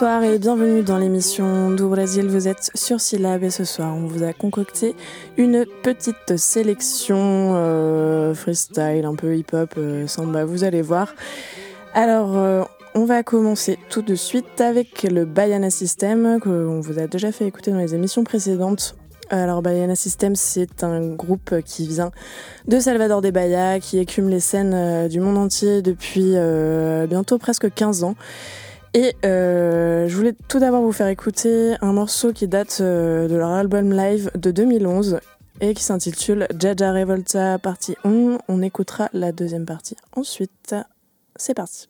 Bonsoir et bienvenue dans l'émission Do Brésil. Vous êtes sur Syllab et ce soir on vous a concocté une petite sélection euh, freestyle, un peu hip-hop, euh, samba, vous allez voir. Alors euh, on va commencer tout de suite avec le Bayana System qu'on vous a déjà fait écouter dans les émissions précédentes. Alors Bayana System, c'est un groupe qui vient de Salvador de Bahia, qui écume les scènes du monde entier depuis bientôt presque 15 ans. Et euh, je voulais tout d'abord vous faire écouter un morceau qui date euh, de leur album live de 2011 et qui s'intitule Jaja Revolta partie 1. On écoutera la deuxième partie ensuite. C'est parti.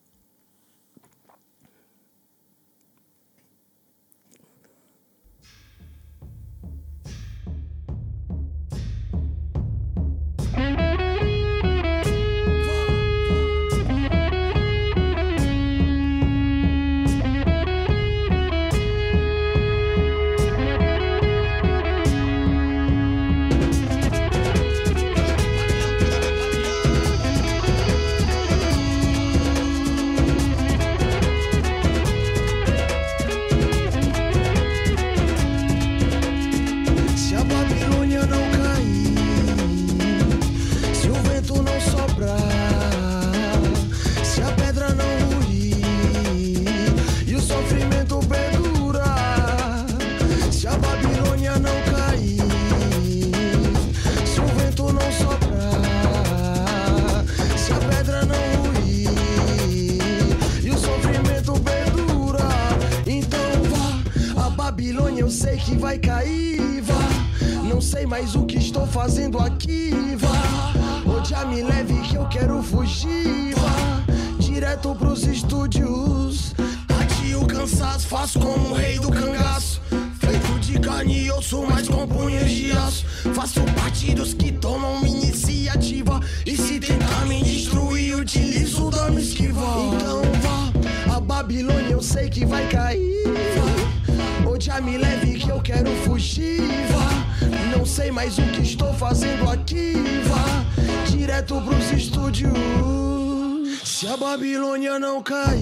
Se a Babilônia não cair,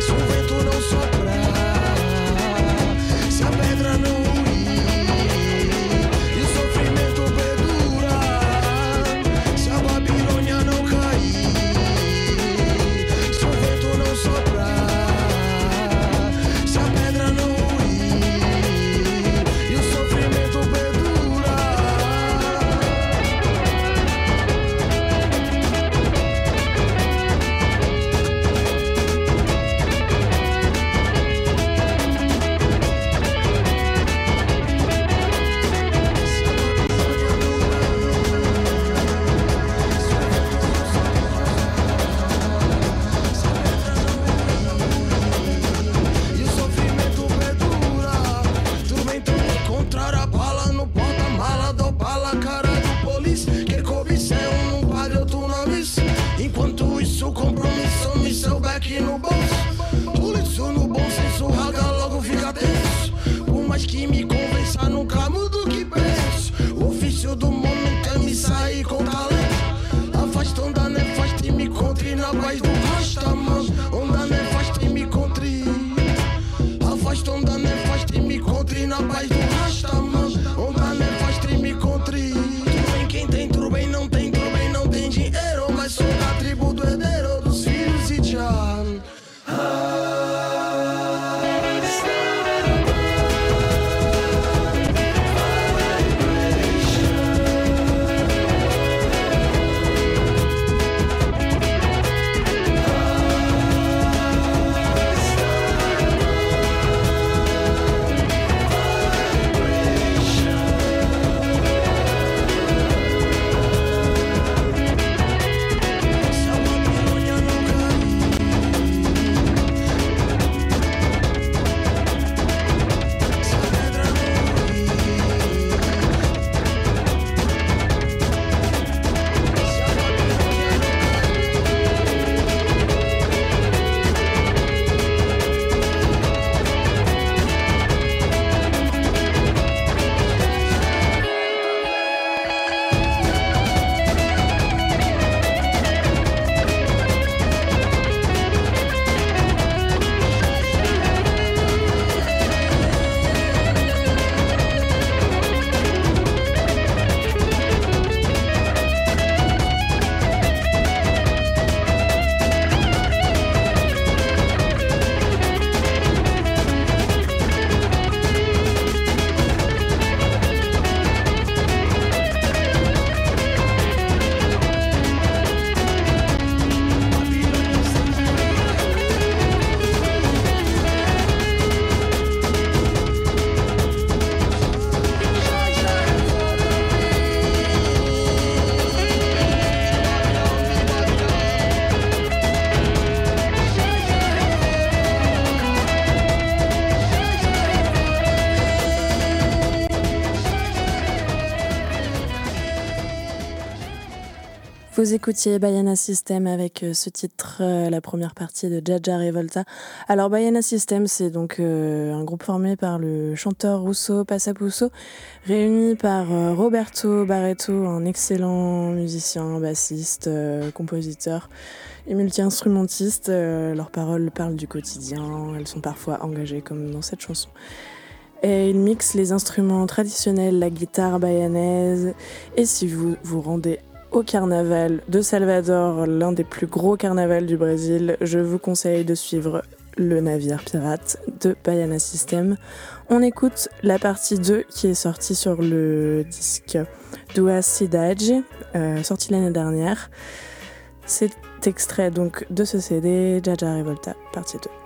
se o vento não soprar, se a pedra não Vous écoutiez Bayana System avec euh, ce titre, euh, la première partie de Jaja Revolta. Alors Bayana System, c'est donc euh, un groupe formé par le chanteur Russo Passapusso, réuni par Roberto Barreto, un excellent musicien, bassiste, compositeur et multi-instrumentiste. leurs paroles parlent du quotidien, elles sont parfois engagées comme dans cette chanson. Et ils mixent les instruments traditionnels, la guitare bayanaise. Et si vous vous rendez au carnaval de Salvador, l'un des plus gros carnavals du Brésil, je vous conseille de suivre le navire pirate de Bayana System. On écoute la partie 2 qui est sortie sur le disque Dua Cidade, euh, sorti l'année dernière. C'est extrait donc de ce CD, Jaja Revolta, partie 2.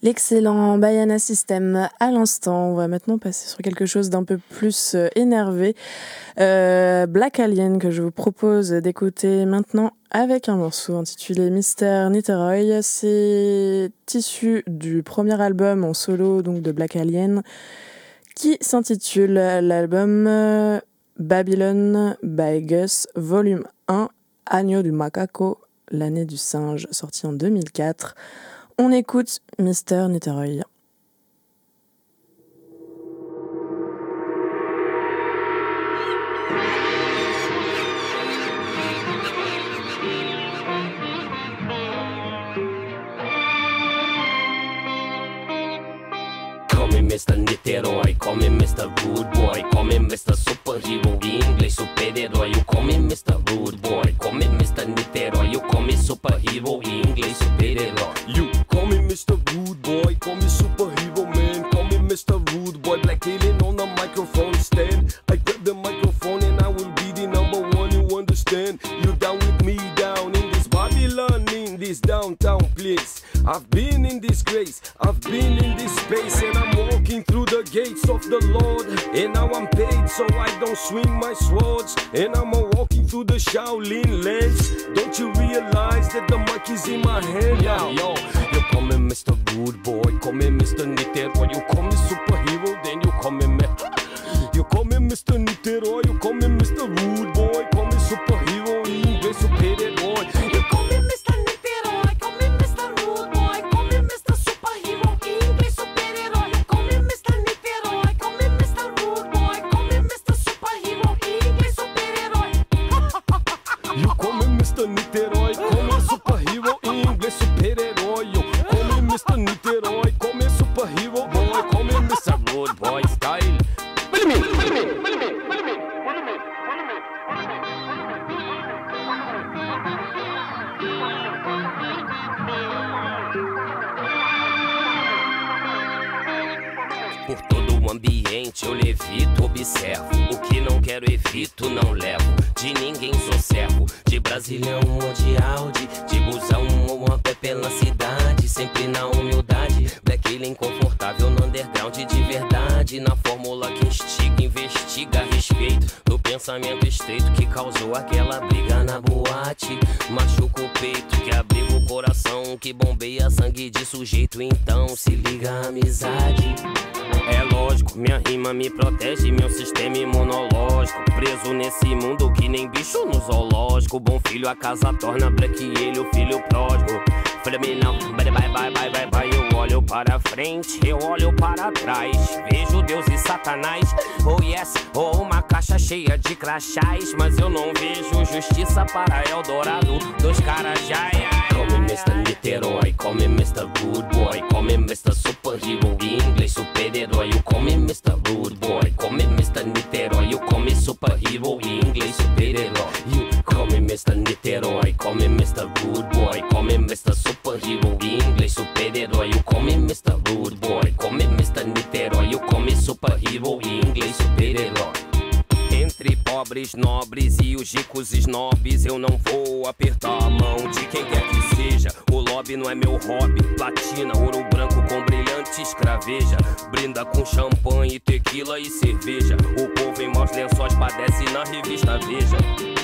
L'excellent Bayana System à l'instant. On va maintenant passer sur quelque chose d'un peu plus euh, énervé. Euh, Black Alien que je vous propose d'écouter maintenant avec un morceau intitulé Mister Niteroy. C'est issu du premier album en solo donc de Black Alien qui s'intitule l'album euh, Babylon by Gus Volume 1 Agneau du Macaco, l'année du singe, sorti en 2004. On écoute Mister Niteroy. Mr. Niterói, call me Mr. Rude Boy, call me Mr. Superhero, inglês super-herói, you call me Mr. Rude Boy, call me Mr. Niterói, you call me superhero, inglês super-herói. You call me Mr. Rude Boy, call me superhero man, call me Mr. Rude Boy, black alien on the microphone stand. I grab the microphone and I will be the number one, you understand? You down with me down in this Babylon, in this downtown place. I've been in disgrace, I've been in this space, and I'm walking through the gates of the Lord. And now I'm paid so I don't swing my swords. And I'm walking through the Shaolin lands. Don't nesse mundo que nem bicho no zoológico. Bom filho, a casa torna ele, o filho pródigo. Falei não, bye bye bye bye bye bye. Olho para frente, eu olho para trás. Vejo Deus e Satanás. Oh yes, oh uma caixa cheia de crachás. Mas eu não vejo justiça para Eldorado dos caras já. Call me Mr. Niterói, call me Mr. Rude Boy, call me Mr. Superhero, inglês super-herói. You call me Mr. Rude Boy, call me Mr. Niterói. You call me Superhero, inglês super-herói. You call me Mr. Niterói, call me Mr. Rude Boy, call me Mr. Superhero, inglês super-herói. You call me Mr. Rude Boy, call me Mr. Niterói. You call me Superhero, inglês super-herói. Entre pobres, nobres e os ricos snobs, eu não vou apertar a mão de quem quer que seja. O lobby não é meu hobby. Platina, ouro branco com brilhante escraveja. Brinda com champanhe, tequila e cerveja. O povo em maus lençóis padece na revista Veja.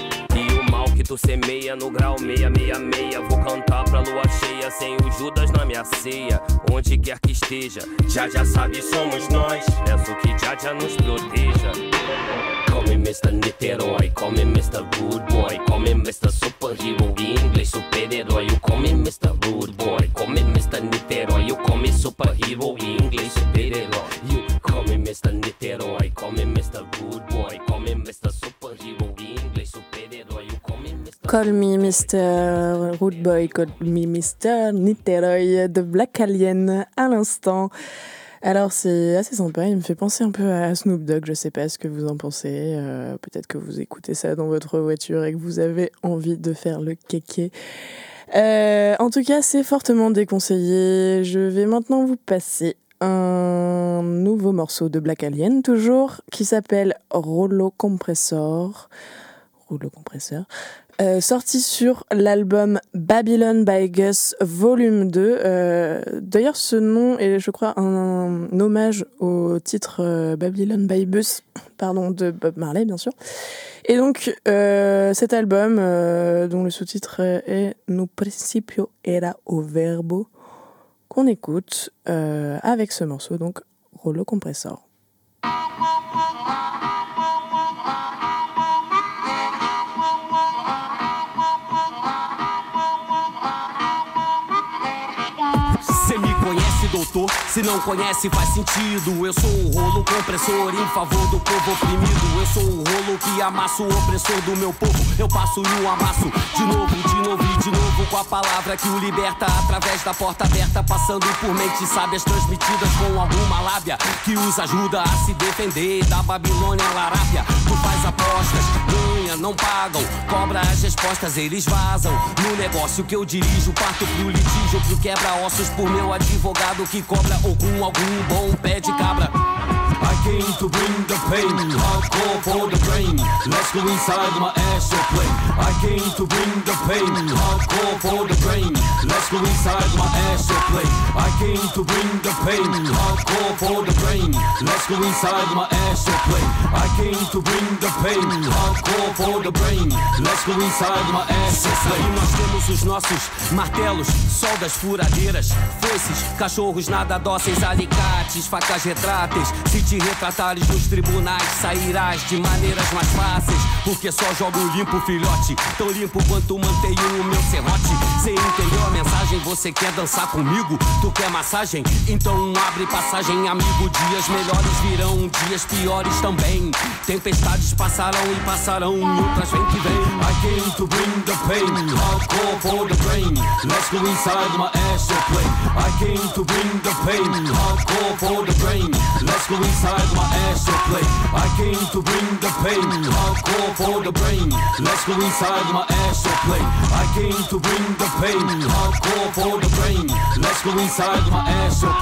Que tu semeia no grau 666 Vou cantar pra lua cheia sem o Judas na minha ceia Onde quer que esteja, já já sabe somos nós Peço que já já nos proteja Call me Mr. Niterói, call me Mr. Rude Boy Call me Mr. Superhero, inglês super-herói You call me Mr. Rude Boy, call me Mr. Niterói You call me Superhero, inglês super-herói You call me Mr. Niterói, call me Mr. Rude call me Mr. Rude Boy, call me Mr. Niterói de Black Alien à l'instant. Alors c'est assez sympa, il me fait penser un peu à Snoop Dogg, je sais pas ce que vous en pensez, euh, peut-être que vous écoutez ça dans votre voiture et que vous avez envie de faire le kéké. Euh, en tout cas, c'est fortement déconseillé. Je vais maintenant vous passer un nouveau morceau de Black Alien, toujours, qui s'appelle Rollo Compressor. Rouleau compresseur. Euh, sorti sur l'album Babylon by Gus Volume 2. Euh, D'ailleurs, ce nom est, je crois, un, hommage au titre euh, Babylon by Bus, pardon, de Bob Marley, bien sûr. Et donc, cet album, dont le sous-titre est No principio era o verbo, qu'on écoute avec ce morceau, donc Rollo Compressor. Se não conhece, faz sentido. Eu sou o rolo compressor em favor do povo oprimido. Eu sou o rolo que amassa o opressor do meu povo. Eu passo e o amasso de novo, de novo e de novo com a palavra que o liberta através da porta aberta, passando por mentes sábias transmitidas com alguma lábia que os ajuda a se defender da Babilônia Larábia. Tu faz apostas, ganha, não pagam, cobra as respostas, eles vazam. No negócio que eu dirijo, parto pro litígio, pro quebra-ossos por meu advogado que cobra algum, algum bom pé de cabra. I came to bring the pain, hardcore for the brain. Let's go inside my astral plane. I came to bring the pain, hardcore for the brain. Let's go inside my astral plane. I came to bring the pain, hardcore for the brain. Let's go inside my astral plane. I came to bring the pain, hardcore for the brain. Let's go inside my astral Aí plane. nós temos os nossos martelos, soldas furadeiras, foices, cachorros nada dóceis, alicates, facas retráteis. Se te retratares nos tribunais, sairás de maneiras mais fáceis. Porque só jogo limpo, filhote, tão limpo quanto mantenho o meu serrote. Cê entendeu a mensagem? Você quer dançar comigo? Tu quer massagem? Então abre passagem, amigo. Dias melhores virão, dias piores também. Tempestades passarão e passarão, e outras vem que vem. I came to bring the pain, hardcore for the brain. Let's go inside my astral plane. I came to bring the pain, hardcore for the brain. Let's go inside my astral plane. I came to bring the pain, hardcore for the brain. Let's go inside my ass, astral plane. I came to bring the pain, hardcore for the brain. Let's go inside my astral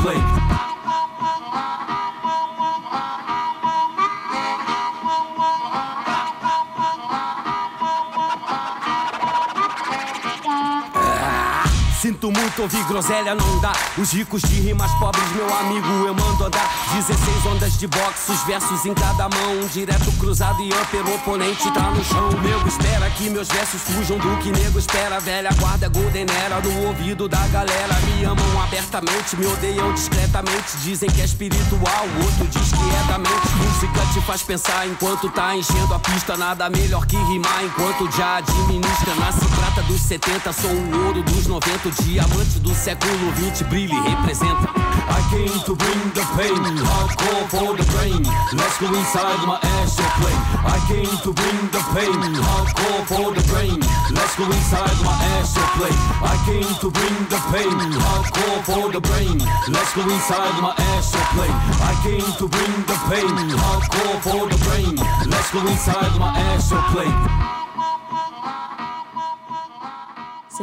Sinto muito ouvir groselha, não dá. Os ricos de rimas pobres, meu amigo, eu mando andar. 16 ondas de boxe, os versos em cada mão. Direto cruzado e upper, o oponente tá no chão. Nego espera que meus versos fujam do que nego espera. Velha guarda golden era no ouvido da galera. Me amam abertamente, me odeiam discretamente. Dizem que é espiritual, outro diz que é da mente. Música te faz pensar enquanto tá enchendo a pista. Nada melhor que rimar enquanto já administra. Nasce prata dos 70, sou o ouro dos 90. O diamante do século 20 brilha e representa. I came to bring the pain, hardcore for the brain. Let's go inside my astral plane. I came to bring the pain, hardcore for the brain. Let's go inside my astral plane. I came to bring the pain, hardcore for the brain. Let's go inside my astral plane. I came to bring the pain, hardcore for the brain. Let's go inside my astral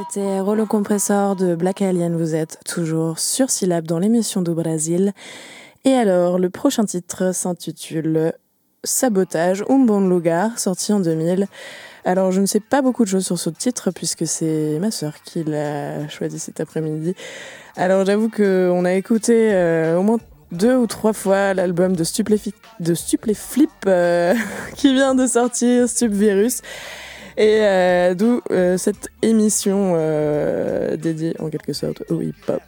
C'était Rollo Compressor de Black Alien. Vous êtes toujours sur Syllab dans l'émission du Brésil. Et alors, le prochain titre s'intitule Sabotage, Un bon lugar, sorti en 2000. Alors, je ne sais pas beaucoup de choses sur ce titre puisque c'est ma sœur qui l'a choisi cet après-midi. Alors, j'avoue qu'on a écouté euh, au moins deux ou trois fois l'album de, Stupléfi- de euh, qui vient de sortir, Stupvirus. Et euh, d'où euh, cette émission euh, dédiée en quelque sorte au hip-hop.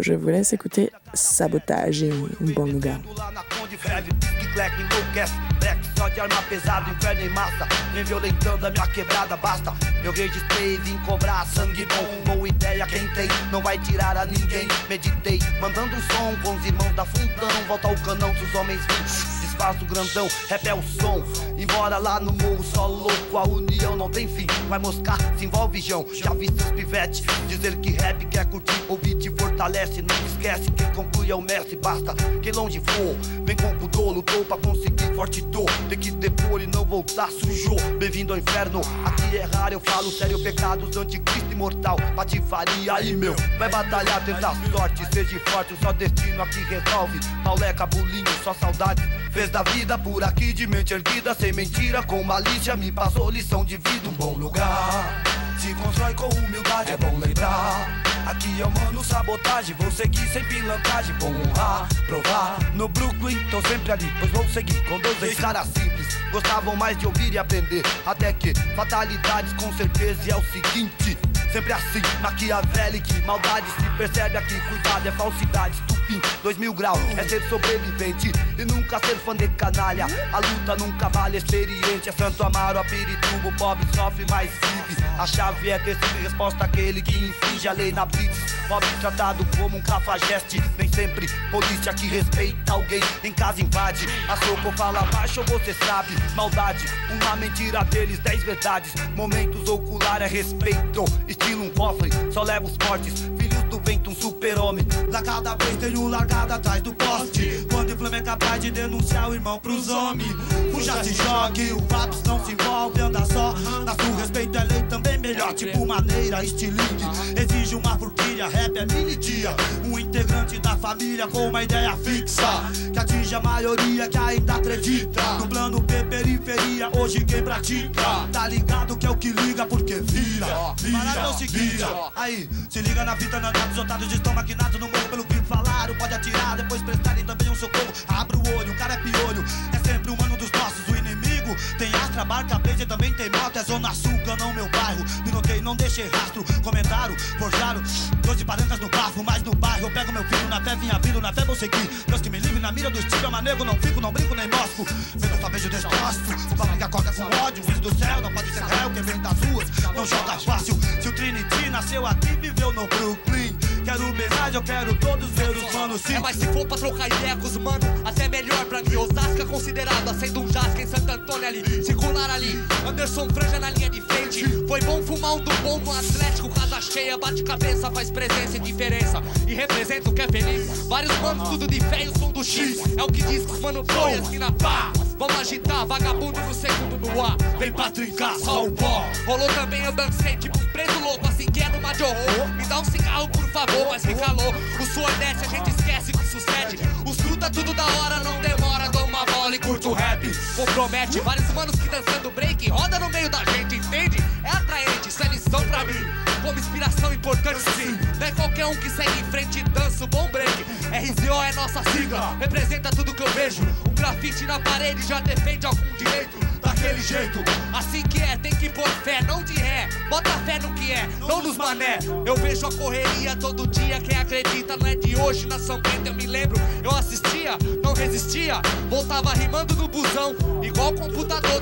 Je vous laisse écouter Sabotage, un bon lugar. Lá na Conde Febre, Kicklec enlouquece Black só de arma pesada, inferno em massa Vem violentando a minha quebrada, basta Eu registrei, vim cobrar sangue bom Boa ideia, quem tem, não vai tirar a ninguém Meditei, mandando um som com os irmãos da fundão Volta ao canão dos homens vivos Desfaz o grandão, rap é o som. Embora lá no morro só louco A união não tem fim, vai moscar, se envolve Jão Já vi seus pivete, dizer que rap quer curtir. Ouvir te fortalece, não esquece Quem conclui é o mestre, basta quem longe for Vem com pudor, lutou pra conseguir forte dor. Tem que depor e não voltar sujo. Bem-vindo ao inferno, aqui é raro Eu falo sério, pecados do anticristo imortal. Patifaria aí meu, vai batalhar, tentar sorte. Seja forte, o só destino aqui resolve. Pauleca, bulinho, só saudade fez da vida por aqui de mente erguida, sem mentira, com malícia, me passou lição de vida. Um bom lugar se constrói com humildade, é bom lembrar. Aqui eu mando sabotagem, vou seguir sem pilantragem, vou honrar, provar. No Brooklyn, tô sempre ali, pois vou seguir com dois ex-caras simples. Gostavam mais de ouvir e aprender, até que fatalidades com certeza e é o seguinte. Sempre assim, maquiavélico, maldade se percebe aqui, cuidado, é falsidade, estupim, dois mil graus, é ser sobrevivente e nunca ser fã de canalha. A luta nunca vale experiente, é Santo Amaro, a Pirituba, pobre sofre, mais vive. A chave é ter sempre resposta àquele que infringe a lei na blitz. Pobre tratado como um cafajeste, nem sempre polícia que respeita alguém em casa invade. A soco fala baixo, você sabe, maldade, uma mentira deles, dez verdades. Momentos ocular é respeito, estilo um cofre, só leva os fortes. Filhos do vento, um super-homem. Lá cada vez tem um largado atrás do poste. Quando o Flamengo é capaz de denunciar o irmão pros homens. Fuja, se jogue, o Vaps não se envolve, anda só. Na sua respeito é lei também melhor, tipo maneira, estilingue. Exige uma forquilha, rap é mini dia. Um integrante da família com uma ideia fixa. Que atinge a maioria que ainda acredita. No plano P, periferia, hoje quem pratica. Tá ligado que é o que liga, porque vira, vira, é seguinte, aí, se liga na fita, não os otários estão maquinados no morro pelo que falaram. Pode atirar, depois prestarem também um socorro. Abre o olho, o cara é piolho, é sempre humano dos nossos, o inimigo. Tem astra, barca, blazer, também tem moto, é zona sul, não meu bairro. Pinotei, não deixei rastro, comentaram, forjaram. Doze parancas no bafo, mas no bairro eu pego meu filho na fé, vinha vindo, na fé vou seguir. Deus que me livre na mira do estilo, é nego, não fico, não brinco nem mosco. Vendo só vejo destroço, o que acorda com ódio. Filho do céu, não pode ser réu, quem vem das ruas, não joga fácil. Se o Trinity nasceu aqui, viveu no Brooklyn. Quero homenagem, eu quero todos ver os manos sim. É, mas se for pra trocar ideia com os mano, até melhor pra mim. Osasco considerado, acendo um jasca em Santo Antônio ali. Circular ali, Anderson Franja na linha de frente. Foi bom fumar um do bom no Atlético, casa cheia, bate cabeça, faz presença e diferença. E representa o que é feliz. Vários manos, tudo de fé e o som do X. É o que diz que os mano foi assim na pá. Vamos agitar, vagabundo no segundo no ar. Vem pra trincar, só o pó. Rolou também, eu dancei tipo preso louco, assim que é numa de horror. Me dá um cigarro, por favor, mas que calor. O suor desce, a gente esquece que sucede. Os fruta tudo da hora, não demora. Dou uma bola e curto o rap. Compromete vários manos que dançando break. Roda no meio da gente, entende? É atraente, isso é lição pra mim. Como inspiração importante, sim. Não é qualquer um que segue em frente e dança o bom break. RZO é nossa sigla, representa tudo que eu vejo. Um grafite na parede já defende algum direito. Daquele jeito, assim que é, tem que pôr fé, não de ré. Bota fé no que é, não nos mané. Eu vejo a correria todo dia, quem acredita não é de hoje. Na São Bento eu me lembro, eu assistia, não resistia. Voltava rimando no busão, igual computador.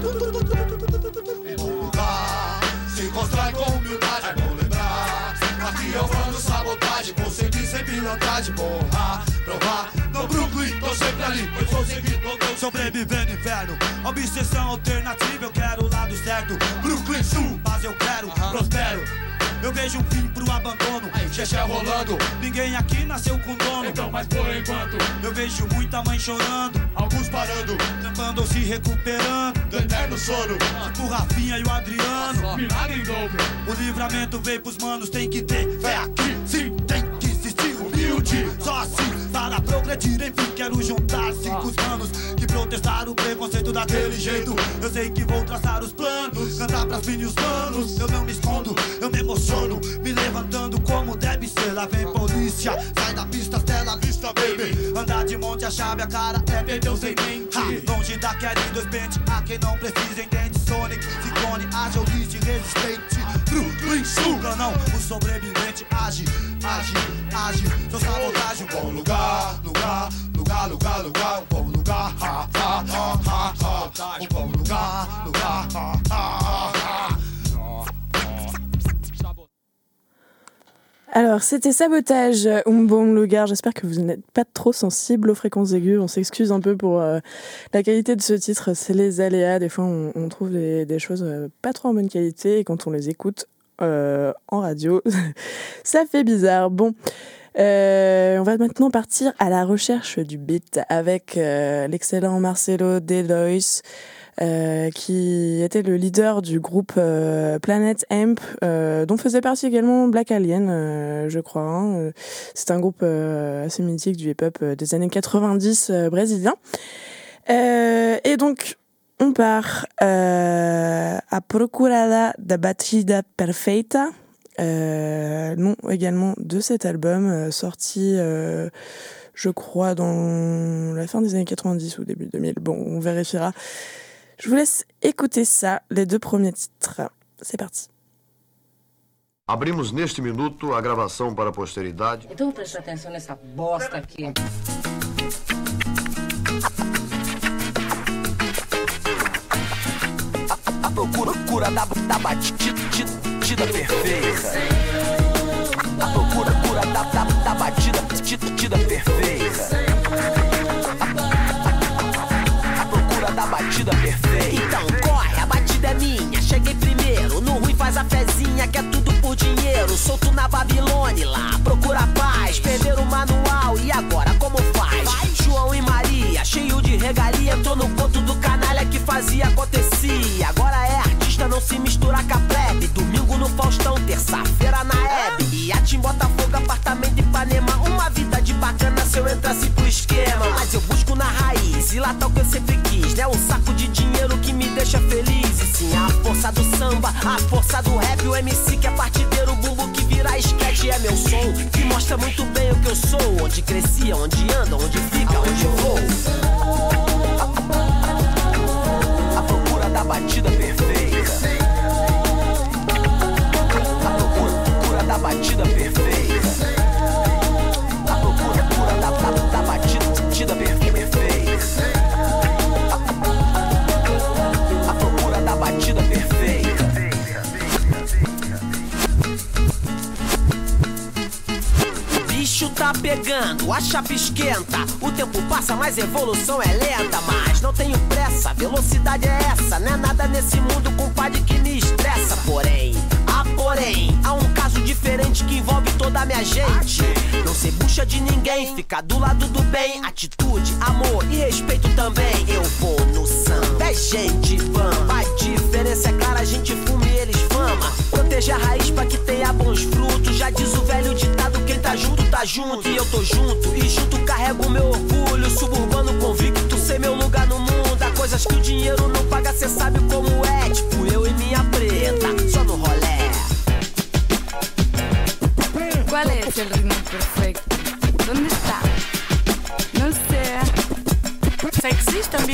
Se constrói com humildade, eu mando sabotagem, vou seguir sem pilantragem, borrar, provar. No Brooklyn, tô sempre ali, pois vou seguir todo sobrevivendo inverno. Obsessão alternativa, eu quero o lado certo. Brooklyn Sul, mas eu quero, vejo um fim pro abandono, xexé rolando. Ninguém aqui nasceu com dono. Então, mas por enquanto, eu vejo muita mãe chorando, alguns parando, trampando ou se recuperando do eterno sono. Tipo o Rafinha e o Adriano. Milagre em dobro. O livramento veio pros manos, tem que ter fé aqui. Sim, humilde. Só assim para progredir, enfim, quero juntar cinco manos que protestaram o preconceito daquele jeito. Eu sei que vou traçar os planos, cantar pras filhas manos. Eu não me escondo, eu me emociono, me levantando como deve ser. Lá vem polícia, sai da pista, tela vista, baby. Andar de monte, a chave, a cara é perdeu sem mente. Ha, longe da em dois pente, a quem não precisa entende. Sonic, Ciclone, ágil, list, resistente. Brooklyn, suga não, o sobrevivente age, age, age. Sou sabotagem, um bom lugar, lugar, lugar, lugar, lugar, um bom lugar, ha, ha, ha, ha, ha. Um bom lugar, lugar, ha, ha, ha. Alors, c'était Sabotage, un bon lugar. J'espère que vous n'êtes pas trop sensible aux fréquences aiguës. On s'excuse un peu pour euh, la qualité de ce titre. C'est les aléas. Des fois, on, trouve des, choses euh, pas trop en bonne qualité et quand on les écoute euh, en radio, ça fait bizarre. Bon. Euh, on va maintenant partir à la recherche du beat avec euh, l'excellent Marcelo Delois, euh, qui était le leader du groupe euh, Planet Amp, euh, dont faisait partie également Black Alien, je crois. hein. C'est un groupe assez mythique du hip-hop des années 90 brésilien. Et donc, on part à Procurada da Batida Perfeita, euh, nom également de cet album, sorti, je crois, dans la fin des années 90 ou début 2000. Bon, on vérifiera. Je vous laisse écouter ça, les deux premiers titres. C'est parti. Abrimos neste minuto a gravação para a posteridade. Então presta atenção nessa bosta aqui. A procura, cura da, da batida perfeita. A procura, cura da, da, da batida, batida perfeita. A procura da batida perfeita. Então corre, a batida é minha. Cheguei primeiro. No ruim faz a fezinha, que é tudo por dinheiro. Solto na Babilônia lá, procura paz. Perder o manual e agora como faz? João e Maria, cheio de regalia. Entrou no conto do canalha que fazia acontecia. Agora é artista, não se mistura com a plebe. Domingo no Faustão, terça-feira na Hebe. E a Tim Botafogo, apartamento Ipanema. Uma vida de bacana se eu entrasse pro esquema. Mas eu busco na raiz e lá o que eu sempre deixa feliz. E sim, a força do samba, a força do rap. O MC que é partideiro, o bumbo que vira esquete. É meu som que mostra muito bem o que eu sou. Onde cresci, onde ando, onde fica, onde vou. Pegando, a chapa esquenta. O tempo passa, mas evolução é lenta. Mas não tenho pressa, velocidade é essa. Não é nada nesse mundo, compadre, que me estressa. Porém, ah, porém, há um caso diferente que envolve toda a minha gente. Não ser bucha de ninguém, fica do lado do bem. Atitude, amor e respeito também. Eu vou no samba, é gente vamos. A diferença é clara, a gente fuma e eles fama. Proteger a raiz pra que tenha bons frutos. Já diz o velho ditado: quem tá junto, tá junto. E eu tô junto, e junto carrego meu orgulho. Suburbano convicto, sei meu lugar no mundo. Há coisas que o dinheiro não paga, cê sabe como é. Tipo eu e minha preta, só no rolé. ¿Cuál es el ritmo perfecto? ¿Dónde está? No sé. Ça existe un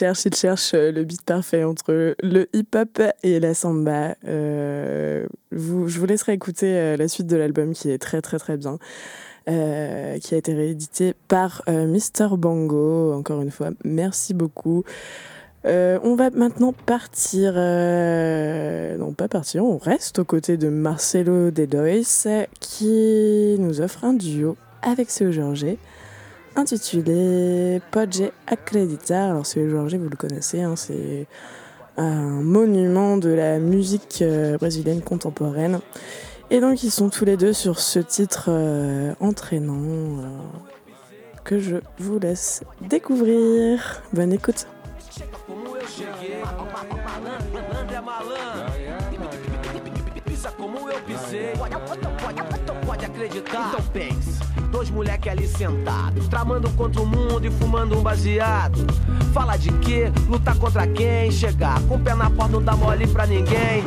il cherche euh, le beat parfait entre le hip-hop et la samba. Euh, je vous laisserai écouter euh, la suite de l'album qui est très très très bien, qui a été réédité par euh, Mr. Bango. Encore une fois, merci beaucoup. On va maintenant partir, non pas partir, on reste aux côtés de Marcelo Dedois qui nous offre un duo avec Seu Jorge intitulé Pogge Accreditar. Alors Seu Jorge, vous le connaissez, hein, c'est un monument de la musique euh, brésilienne contemporaine. Et donc ils sont tous les deux sur ce titre euh, entraînant euh, que je vous laisse découvrir. Bonne écoute. Dois moleque ali sentados, tramando contra o mundo e fumando um baseado. Fala de quê? Lutar contra quem? Chegar com o pé na porta não dá mole pra ninguém.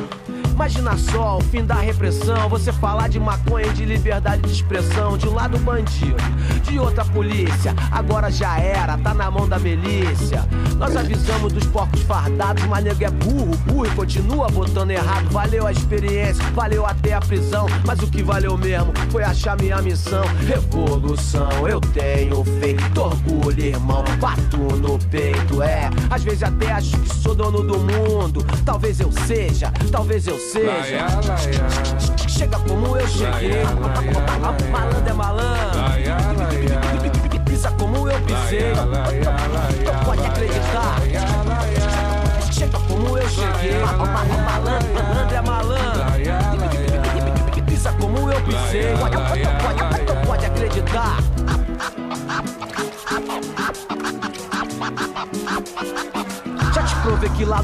Imagina só o fim da repressão. Você falar de maconha de liberdade de expressão. De um lado bandido, de outra polícia. Agora já era, tá na mão da milícia. Nós avisamos dos porcos fardados, mas nego é burro, burro e continua botando errado. Valeu a experiência, valeu até a prisão. Mas o que valeu mesmo foi achar minha missão. Revolução, eu tenho feito orgulho, irmão. Bato no peito, é. Às vezes até acho que sou dono do mundo. Talvez eu seja, talvez eu seja. Chega como eu cheguei. Malandro é malandro. Pisa como eu pisei. Pode acreditar. Chega como eu cheguei. Malandro, malandro é malandro. Pisa como eu pisei. Pode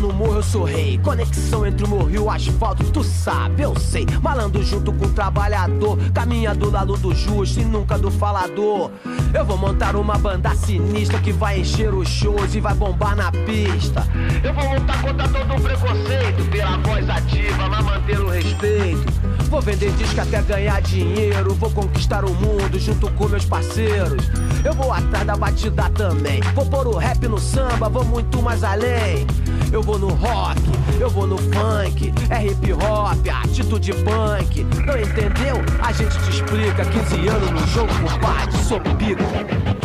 no morro eu sou rei. Conexão entre o morro e o asfalto, tu sabe, eu sei. Malandro junto com o trabalhador, caminha do lado do justo e nunca do falador. Eu vou montar uma banda sinistra que vai encher os shows e vai bombar na pista. Eu vou lutar contra todo o preconceito, pela voz ativa, vai manter o respeito. Vou vender disco até ganhar dinheiro, vou conquistar o mundo junto com meus parceiros. Eu vou atrás da batida também, vou pôr o rap no samba, vou muito mais além. Eu vou no rock, eu vou no funk, é hip hop, atitude punk. Não entendeu? A gente te explica. 15 anos no jogo, compadre, sou pica.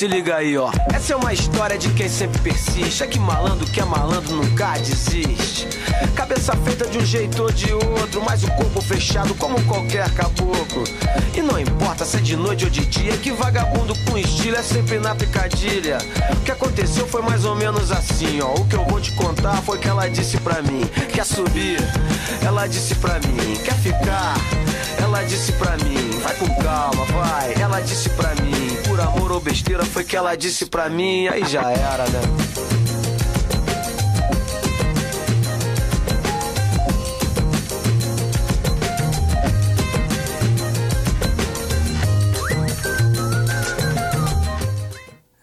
Se liga aí, ó. Essa é uma história de quem sempre persiste. É que malandro que é malandro nunca desiste. Cabeça feita de um jeito ou de outro, mas o corpo fechado como qualquer caboclo. E não importa se é de noite ou de dia, que vagabundo com estilo é sempre na picadilha. O que aconteceu foi mais ou menos assim, ó. O que eu vou te contar foi que ela disse pra mim: quer subir? Ela disse pra mim: quer ficar? Ela disse pra mim: vai com calma, vai. Ela disse pra mim: por amor ou besteira foi que ela disse pra mim, aí já era, né?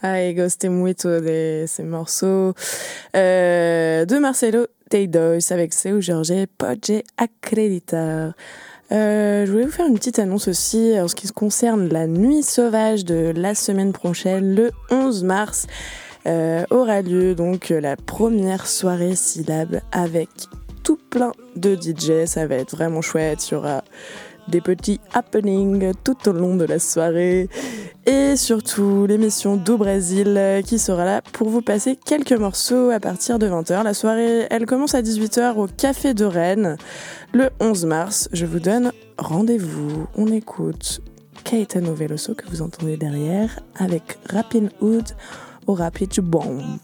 Ai, gostei muito desse morceau euh, de Marcelo Teidos avec Seu Jorge Pode Acreditar. Euh, je voulais vous faire une petite annonce aussi en ce qui concerne la nuit sauvage de la semaine prochaine, le 11 mars. Euh, aura lieu donc la première soirée syllabe avec tout plein de DJ. Ça va être vraiment chouette. Il y aura des petits happenings tout au long de la soirée et surtout l'émission do Brasil qui sera là pour vous passer quelques morceaux à partir de 20h. La soirée, elle commence à 18h au Café de Rennes le 11 mars. Je vous donne rendez-vous. On écoute Caetano Veloso que vous entendez derrière avec Rappin Hood au Rapid Bomb.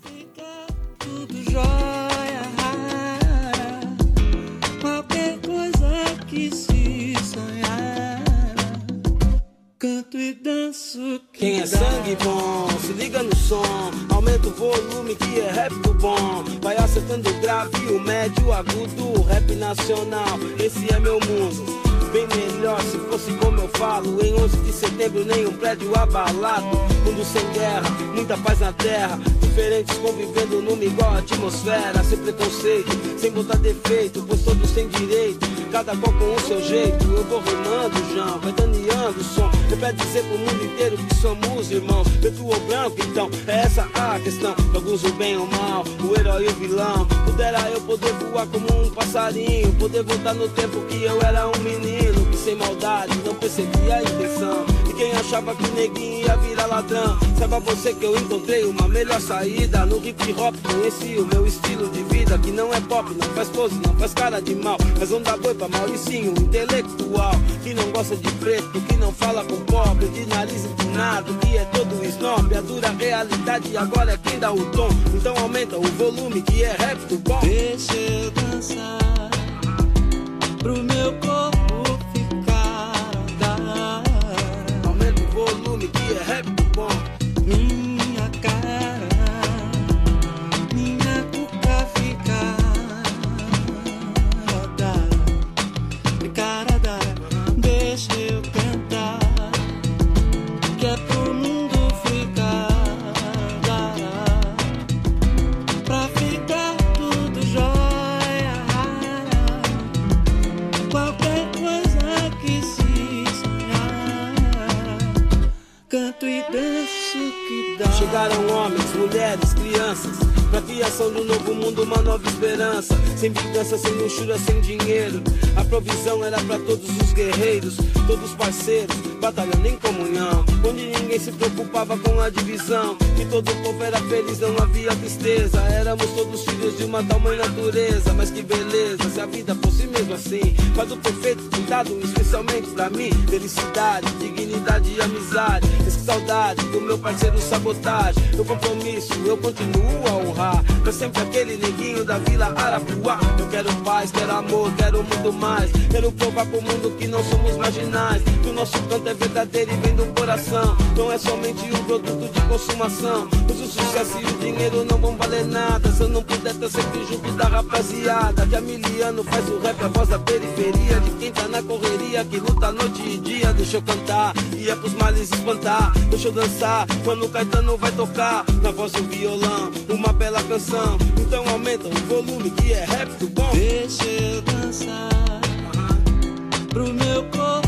Canto e danço. Quem é sangue bom, se liga no som. Aumenta o volume que é rap do bom. Vai acertando o grave, o médio, o agudo, o rap nacional. Esse é meu mundo. Bem melhor se fosse como eu falo. Em 11 de setembro, nenhum prédio abalado. Mundo sem guerra, muita paz na terra. Diferentes convivendo numa igual atmosfera. Sem preconceito, sem botar defeito, pois todos têm direito. Cada qual com o seu jeito. Eu vou rimando, João, vai daneando o som. Eu quero dizer pro mundo inteiro que somos irmãos. Preto ou branco, então, é essa a questão. Alguns o bem ou mal, o herói e o vilão. Pudera eu poder voar como um passarinho. Poder voltar no tempo que eu era um menino. Sem maldade não percebia a intenção. E quem achava que neguinho ia virar ladrão. Saiba você que eu encontrei uma melhor saída. No hip hop conheci o meu estilo de vida. Que não é pop, não faz pose, não faz cara de mal. Mas não dá boi pra Mauricinho, intelectual. Que não gosta de preto, que não fala com pobre. De nariz empinado, que é todo snob. A dura realidade agora é quem dá o tom. Então aumenta o volume que é rap do bom. Deixa eu dançar pro meu corpo volume que é rap do bom. Chegaram homens, mulheres, crianças. Pra criação um novo mundo, uma nova esperança. Sem vingança, sem luxúria, sem dinheiro. A provisão era pra todos os guerreiros, todos parceiros, batalhando em comunhão. Onde ninguém se preocupava com a divisão. E todo o povo era feliz, não havia tristeza. Éramos todos filhos de uma tal mãe natureza. Mas que beleza, se a vida fosse mesmo assim. Quadro perfeito, pintado especialmente pra mim. Felicidade, dignidade e amizade. Esse saudade do meu parceiro sabotagem. Meu compromisso, eu continuo a honrar. Pra sempre aquele neguinho da vila Arapuá. Eu quero paz, quero amor, quero muito mais. Quero provar pro mundo que não somos marginais. Que o nosso canto é verdadeiro e vem do coração. Não é somente um produto de consumação. Pois o sucesso e o dinheiro não vão valer nada. Se eu não puder estar sempre junto da rapaziada. Que a miliano faz o rap, a voz da periferia. De quem tá na correria, que luta noite e dia. Deixa eu cantar, e é pros males espantar. Deixa eu dançar, quando o Caetano vai tocar. Na voz do violão, uma bela canção. Então aumenta o volume que é rap do bom. Deixa eu dançar pro meu corpo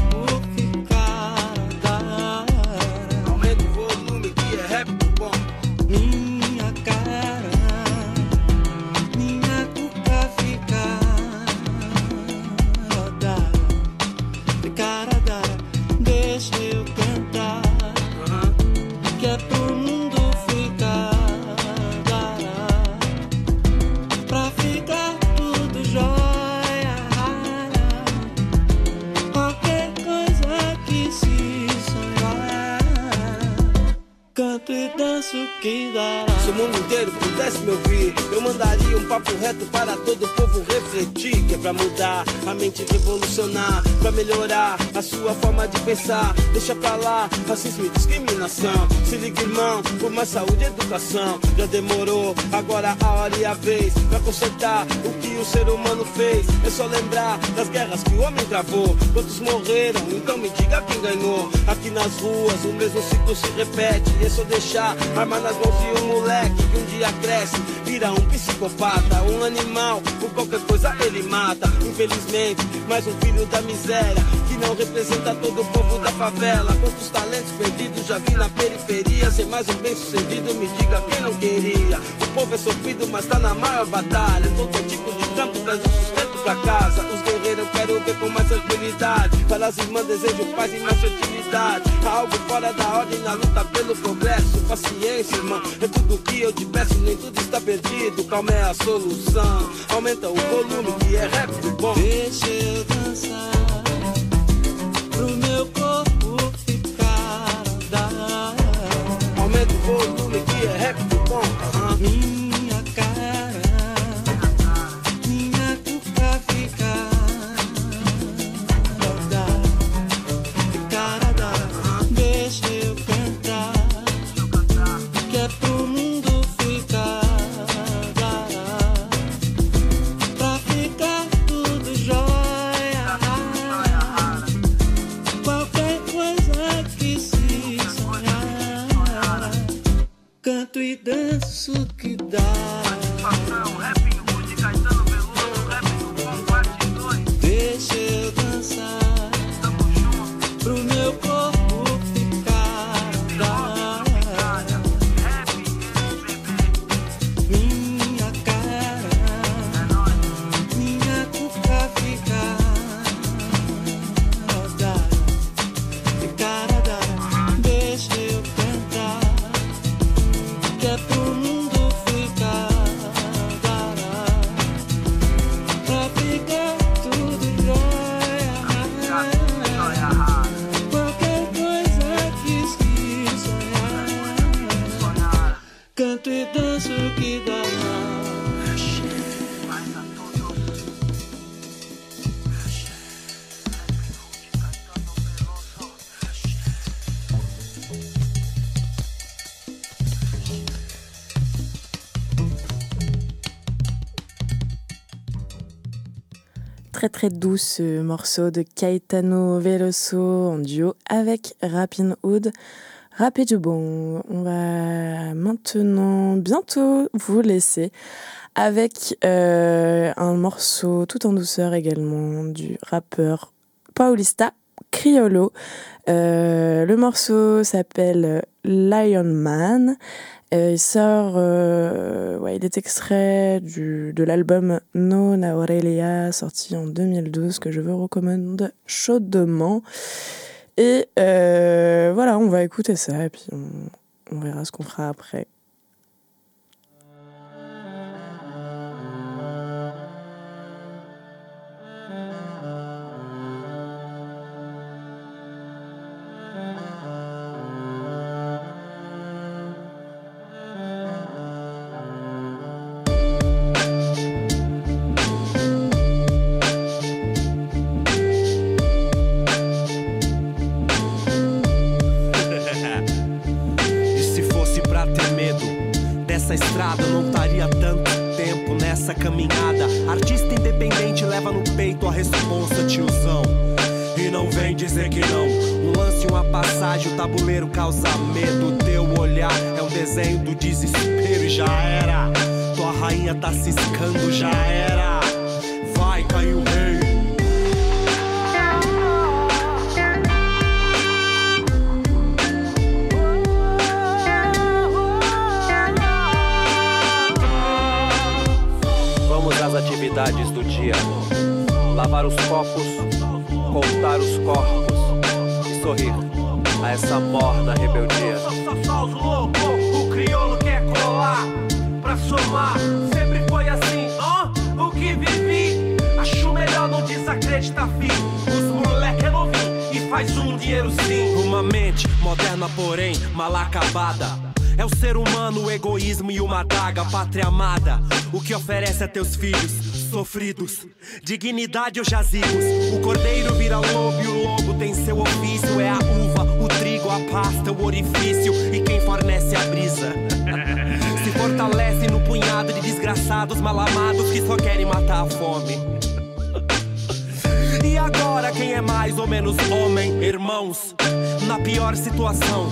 danço que dará. Se o mundo inteiro pudesse me ouvir, eu mandaria um papo reto para todo o povo refletir. Que é pra mudar a mente, revolucionar, pra melhorar a sua forma de pensar. Deixa pra lá racismo e discriminação. Se liga, irmão, por mais saúde e educação. Já demorou, agora a hora e a vez pra consertar o que o ser humano fez. É só lembrar das guerras que o homem travou. Quantos morreram? Então me diga quem ganhou. Aqui nas ruas o mesmo ciclo se repete. É só deixar arma nas mãos de um moleque que um dia cresce, vira um psicopata, um animal. Por qualquer coisa ele mata. Infelizmente, mais um filho da miséria que não representa todo o povo da favela. Quantos talentos perdidos já vi na periferia. Ser mais um bem sucedido, me diga quem não queria. O povo é sofrido, mas tá na maior batalha. Todo tipo de trampo traz o sustento pra casa. Os guerreiros eu quero ver com mais tranquilidade. Para as irmãs desejo paz e mais fertilidade. Há algo fora da ordem na luta pelo progresso. Paciência, irmão, é tudo que eu te peço. Nem tudo está perdido, calma é a solução. Aumenta o volume que é rap do bom. Deixa eu dançar pro meu corpo ficar a dar. Aumenta o volume que é rap do bom. Aham. danço que dá. Très doux ce morceau de Caetano Veloso en duo avec Rapin Hood. Rapid du bon, on va maintenant bientôt vous laisser avec euh, un morceau tout en douceur également du rappeur Paulista Criollo. Euh, le morceau s'appelle Lion Man. Il sort, euh, ouais, il est extrait du, de l'album Non Aurelia, sorti en 2012, que je vous recommande chaudement. Et euh, voilà, on va écouter ça et puis on verra ce qu'on fera après. Lavar os copos, contar os corpos e sorrir a essa morna rebeldia. Só, só os loucos, o crioulo quer colar pra somar. Sempre foi assim, ó, o que vivi. Acho melhor não desacreditar, filho. Os moleque é novinho e faz um dinheiro sim. Uma mente moderna, porém mal acabada. É o ser humano, o egoísmo e uma daga, pátria amada. O que oferece a teus filhos sofridos. Dignidade ou jazigos. O cordeiro vira lobo e o lobo tem seu ofício. É a uva, o trigo, a pasta, o orifício. E quem fornece a brisa. Se fortalece no punhado de desgraçados mal amados que só querem matar a fome. E agora quem é mais ou menos homem, irmãos? Na pior situação,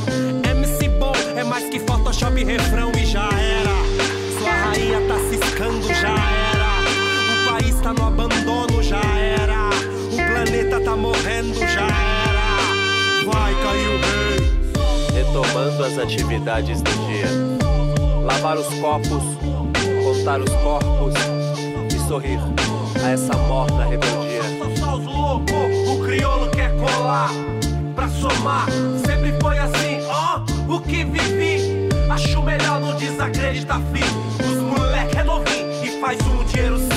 MC bom é mais que Photoshop refrão e já era. Sua rainha tá ciscando, já era. O país tá no abandono, já era. O planeta tá morrendo, já era. Vai cair o rei. Retomando as atividades do dia. Lavar os copos, contar os corpos e sorrir a essa morna rebeldia. Só, só os loucos, o crioulo quer colar pra somar. Sempre foi assim, ó, o que vivi. Acho melhor não desacreditar, filho. Os moleque é novinho e faz um dinheiro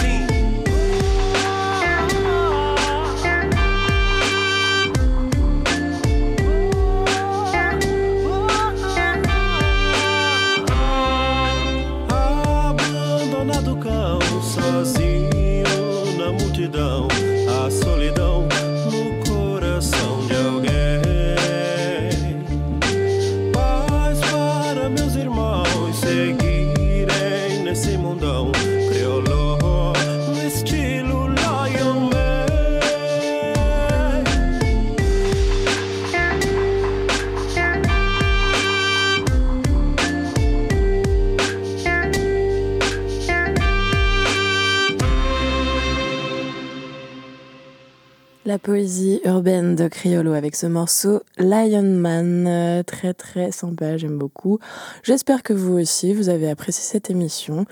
Criollo avec ce morceau Lion Man, euh, très très sympa, j'aime beaucoup. J'espère que vous aussi, vous avez apprécié cette émission.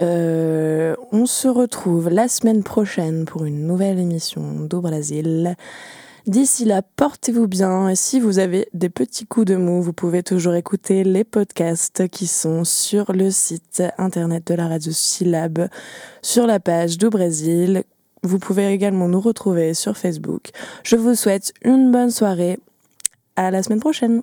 Euh, on se retrouve la semaine prochaine pour une nouvelle émission d'Au Brasil. D'ici là, portez-vous bien et si vous avez des petits coups de mou, vous pouvez toujours écouter les podcasts qui sont sur le site internet de la radio Syllab, sur la page d'Au Brésil. Vous pouvez également nous retrouver sur Facebook. Je vous souhaite une bonne soirée. À la semaine prochaine.